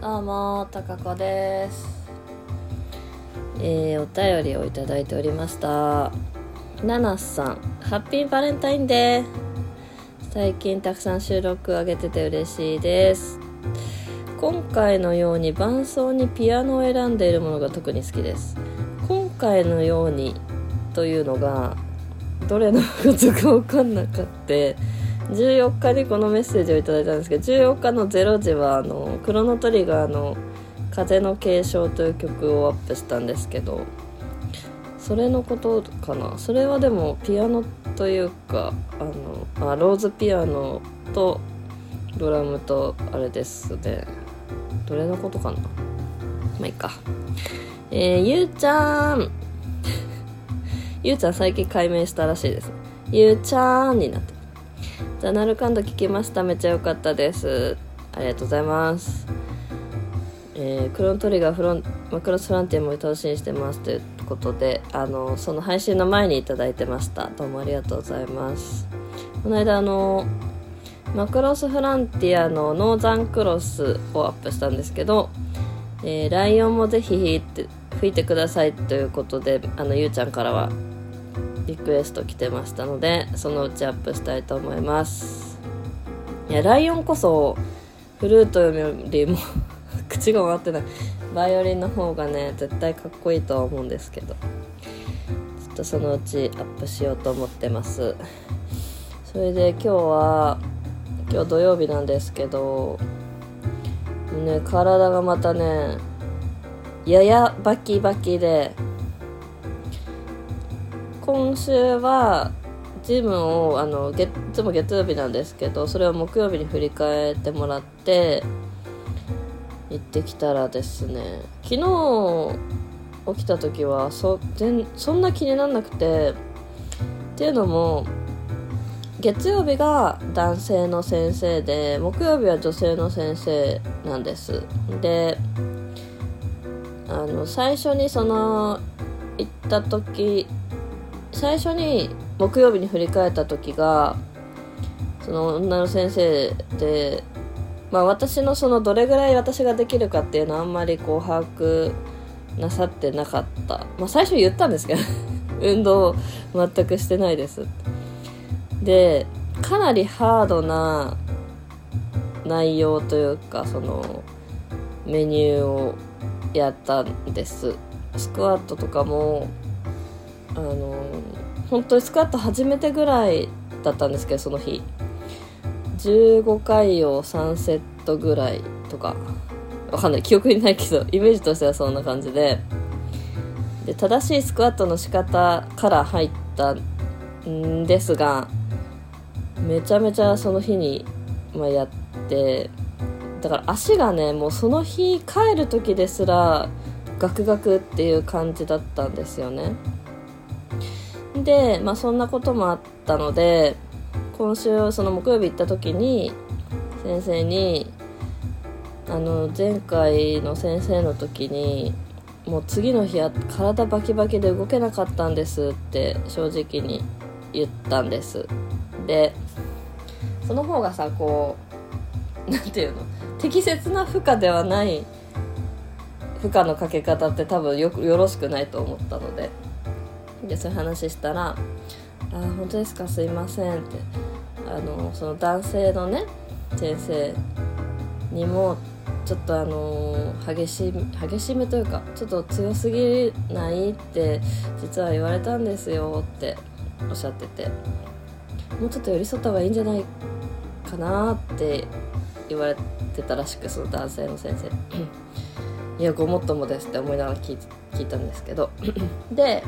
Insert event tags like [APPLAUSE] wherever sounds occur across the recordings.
どうもたかこです。えー、お便りをいただいておりました。ナナさんハッピーバレンタインデー。最近たくさん収録上げてて嬉しいです。今回のように伴奏にピアノを選んでいるものが特に好きです。今回のようにというのがどれのことか分かんなかって。14日にこのメッセージをいただいたんですけど14日の0時はあのクロノトリガーの「風の継承」という曲をアップしたんですけどそれのことかな？それはでもピアノというかあのあローズピアノとドラムとあれですね。どれのことかな？まあいいか。えー、ゆうちゃん。[LAUGHS] ゆうちゃん最近解明したらしいです。ゆうちゃんになって。ザナルカンド聞きました。めっちゃ良かったです。ありがとうございます。えー、クロントリガーフロンマクロスフランティアも楽しみにしてますということであのその配信の前に頂いてました。どうもありがとうございます。この間あのマクロスフランティアのノーザンクロスをアップしたんですけど、えー、ライオンもぜひ吹いてくださいということであのゆうちゃんからはリクエスト来てましたのでそのうちアップしたいと思います。いやライオンこそフルートよりも [LAUGHS] 口が回ってない。バイオリンの方がね絶対かっこいいとは思うんですけど。ちょっとそのうちアップしようと思ってます。それで今日は今日土曜日なんですけどね体がまたねややバキバキで今週はジムをあの月いつも月曜日なんですけどそれを木曜日に振り返ってもらって行ってきたらですね昨日起きた時はそ全そんな気にならなくてっていうのも月曜日が男性の先生で木曜日は女性の先生なんです。であの最初にその行った時最初に木曜日に振り返った時がその女の先生で、まあ、私のそのどれぐらい私ができるかっていうのはあんまりこう把握なさってなかった、まあ、最初言ったんですけど [LAUGHS] 運動全くしてないですでかなりハードな内容というかそのメニューをやったんです。スクワットとかもあの本当にスクワット初めてぐらいだったんですけどその日。15回を3セットぐらいとか。わかんない。記憶にないけど [LAUGHS] イメージとしてはそんな感じで。で正しいスクワットの仕方から入ったんですがめちゃめちゃその日に、まあ、やってだから足がねもうその日帰る時ですらガクガクっていう感じだったんですよね。で、まあ、そんなこともあったので今週その木曜日行った時に先生にあの前回の先生の時にもう次の日は体バキバキで動けなかったんですって正直に言ったんです。でその方がさこう何て言うの適切な負荷ではない負荷のかけ方って多分よよろしくないと思ったので。でそういう話したら「あ本当ですか？すいません」って。あのその男性のね先生にもちょっとあの激し激しめというかちょっと強すぎないって実は言われたんですよっておっしゃってて。もうちょっと寄り添った方がいいんじゃないかなって言われてたらしくその男性の先生。[CLEARS THROAT] いやごもっともですって思いながら聞いたんですけど。[CLEARS THROAT] で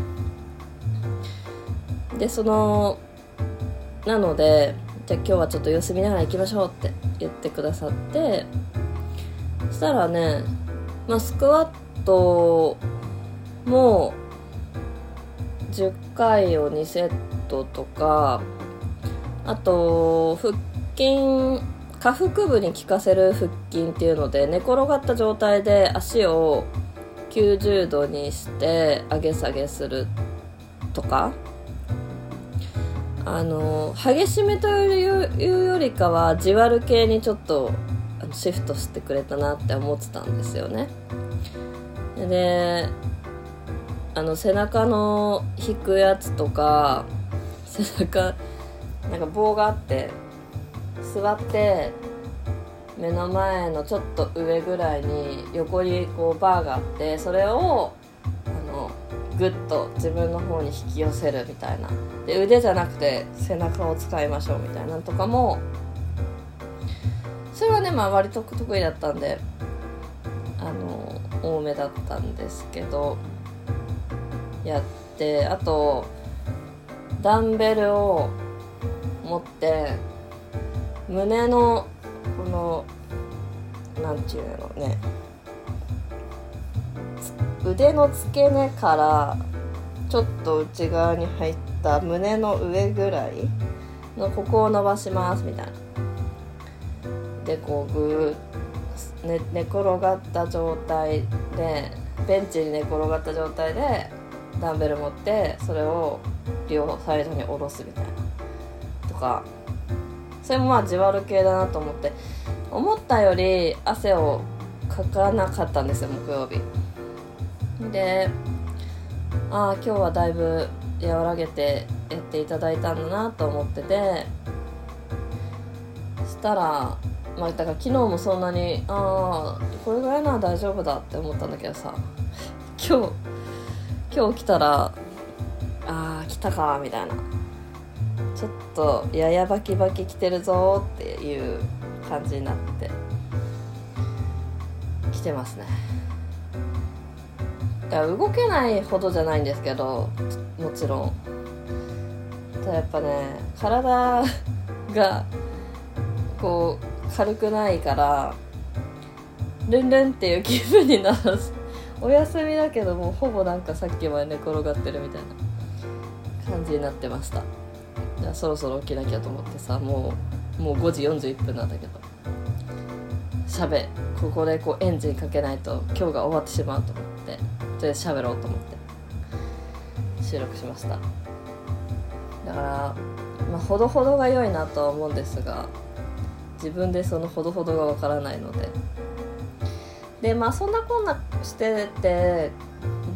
でそのなのでじゃあ今日はちょっと様子見ながら行きましょうって言ってくださってそしたらね、まあ、スクワットも10回を2セットとかあと腹筋下腹部に効かせる腹筋っていうので寝転がった状態で足を90度にして上げ下げするとかあの激しめというよりかはじわる系にちょっとシフトしてくれたなって思ってたんですよね。であの背中の引くやつとか背中なんか棒があって座って目の前のちょっと上ぐらいに横にこうバーがあってそれをグッと自分の方に引き寄せるみたいな。で腕じゃなくて背中を使いましょうみたいな。のとかもそれはねまあ割と得意だったんであの多めだったんですけどやってあとダンベルを持って胸のこのなんていうのね腕の付け根からちょっと内側に入った胸の上ぐらいのここを伸ばしますみたいな。でこうグー、ね、寝転がった状態でベンチに寝転がった状態でダンベル持ってそれを両サイドに下ろすみたいな。とかそれもまあじわる系だなと思って。思ったより汗をかかなかったんですよ木曜日。でああ今日はだいぶ和らげてやっていただいたんだなと思っててしたらまあだから昨日もそんなにああこれぐらいなら大丈夫だって思ったんだけどさ [LAUGHS] 今日今日来たらああ来たかみたいな。ちょっとややバキバキ来てるぞっていう感じになって来てますね。や動けないほどじゃないんですけどもちろん。ただやっぱね体がこう軽くないからルンルンっていう気分にならずお休みだけどもほぼなんかさっきまで寝転がってるみたいな感じになってました。じゃあそろそろ起きなきゃと思ってさもうもう5時41分なんだけど。しゃべここでこうエンジンかけないと今日が終わってしまうと思って。とりあえず喋ろうと思って。収録しました。だからまあほどほどが良いなとは思うんですが自分でそのほどほどがわからないので。でまあそんなこんなしてて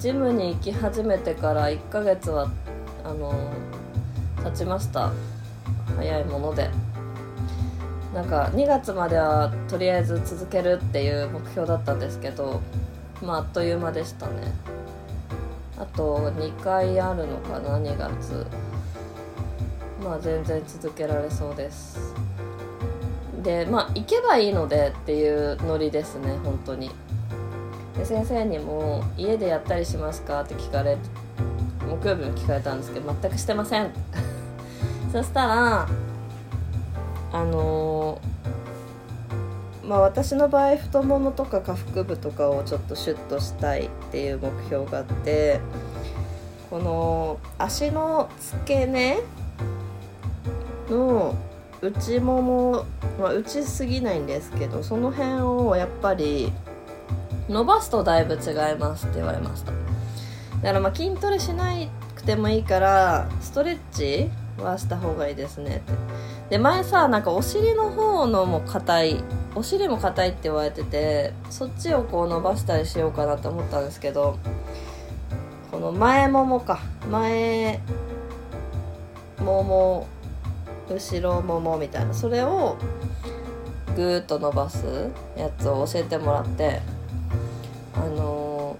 ジムに行き始めてから1ヶ月はあの経ちました。早いもので。なんか2月まではとりあえず続けるっていう目標だったんですけどまああっという間でしたね。あと2回あるのかな2月。まあ全然続けられそうです。でまあ行けばいいのでっていうノリですね本当に。で先生にも「家でやったりしますか?」って聞かれ木曜日も聞かれたんですけど全くしてません。[LAUGHS] そしたらあのー、まあ私の場合太ももとか下腹部とかをちょっとシュッとしたいっていう目標があってこの足の付け根の内もも、まあ、内すぎないんですけどその辺をやっぱり伸ばすとだいぶ違いますって言われました。だからまあ筋トレしなくてもいいからストレッチはした方がいいですねって。で前さなんかお尻の方のも硬いお尻も硬いって言われててそっちをこう伸ばしたりしようかなと思ったんですけどこの前ももか。前もも後ろももみたいな。それをぐーっと伸ばすやつを教えてもらってあの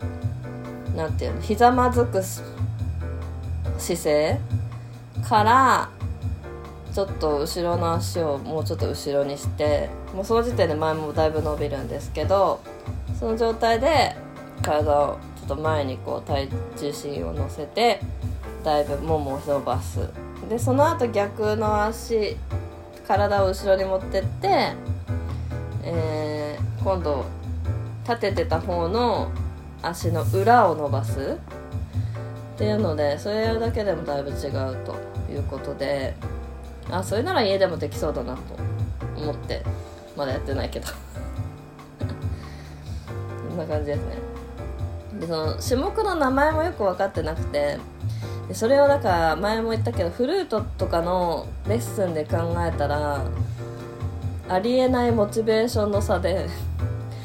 ー、なんていうのひざまずく姿勢からちょっと後ろの足をもうちょっと後ろにしてもうその時点で前もだいぶ伸びるんですけどその状態で体をちょっと前にこう体重心を乗せてだいぶももを伸ばす。でその後逆の足体を後ろに持ってって、えー、今度立ててた方の足の裏を伸ばす。っていうのでそれだけでもだいぶ違うということで。あそれなら家でもできそうだなと思ってまだやってないけど。[LAUGHS] こんな感じですね。でその種目の名前もよく分かってなくてでそれをだから前も言ったけどフルートとかのレッスンで考えたらありえないモチベーションの差で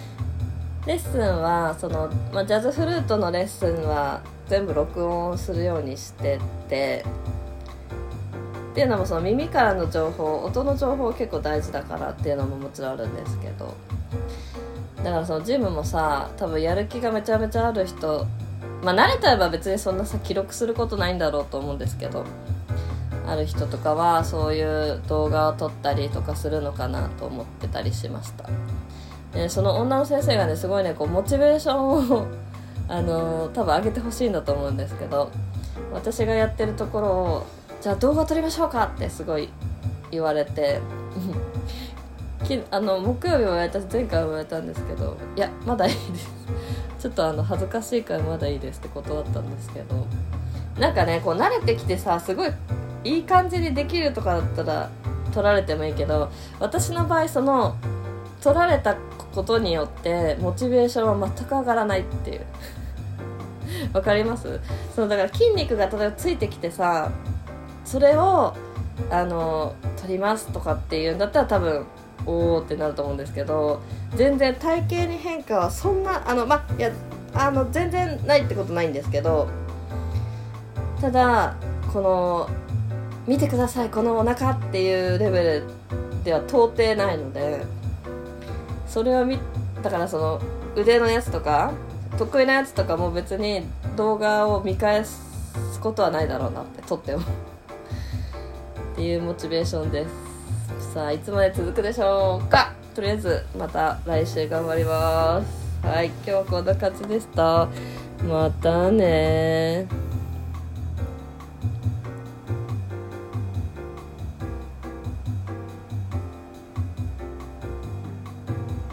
[LAUGHS] レッスンはその、まあ、ジャズフルートのレッスンは全部録音するようにしててっていうのもその耳からの情報音の情報結構大事だからっていうのももちろんあるんですけど。だからそのジムもさ多分やる気がめちゃめちゃある人まあ慣れてれば別にそんなさ記録することないんだろうと思うんですけど。ある人とかはそういう動画を撮ったりとかするのかなと思ってたりしました。でその女の先生がねすごいねこうモチベーションをあの多分上げてほしいんだと思うんですけど。私がやってるところをじゃあ動画撮りましょうかってすごい言われて。[LAUGHS] きあの木曜日も言われたし前回も言われたんですけどいやまだいいです。[LAUGHS] ちょっとあの恥ずかしいからまだいいですって断ったんですけど。なんかねこう慣れてきてさすごいいい感じにできるとかだったら取られてもいいけど私の場合その取られたことによってモチベーションは全く上がらないっていう。[LAUGHS] わかります？そのだから筋肉が例えばついてきてさそれをあの取りますとかっていうんだったら多分おおってなると思うんですけど全然体型に変化はそんなあのまいやあの全然ないってことないんですけどただこの見てくださいこのお腹っていうレベルでは到底ないのでそれを見だからその腕のやつとか得意なやつとかも別に動画を見返すことはないだろうなってとっても。っていうモチベーションです。さあいつまで続くでしょうか。とりあえずまた来週頑張ります。はい今日はこんな感じでした。またね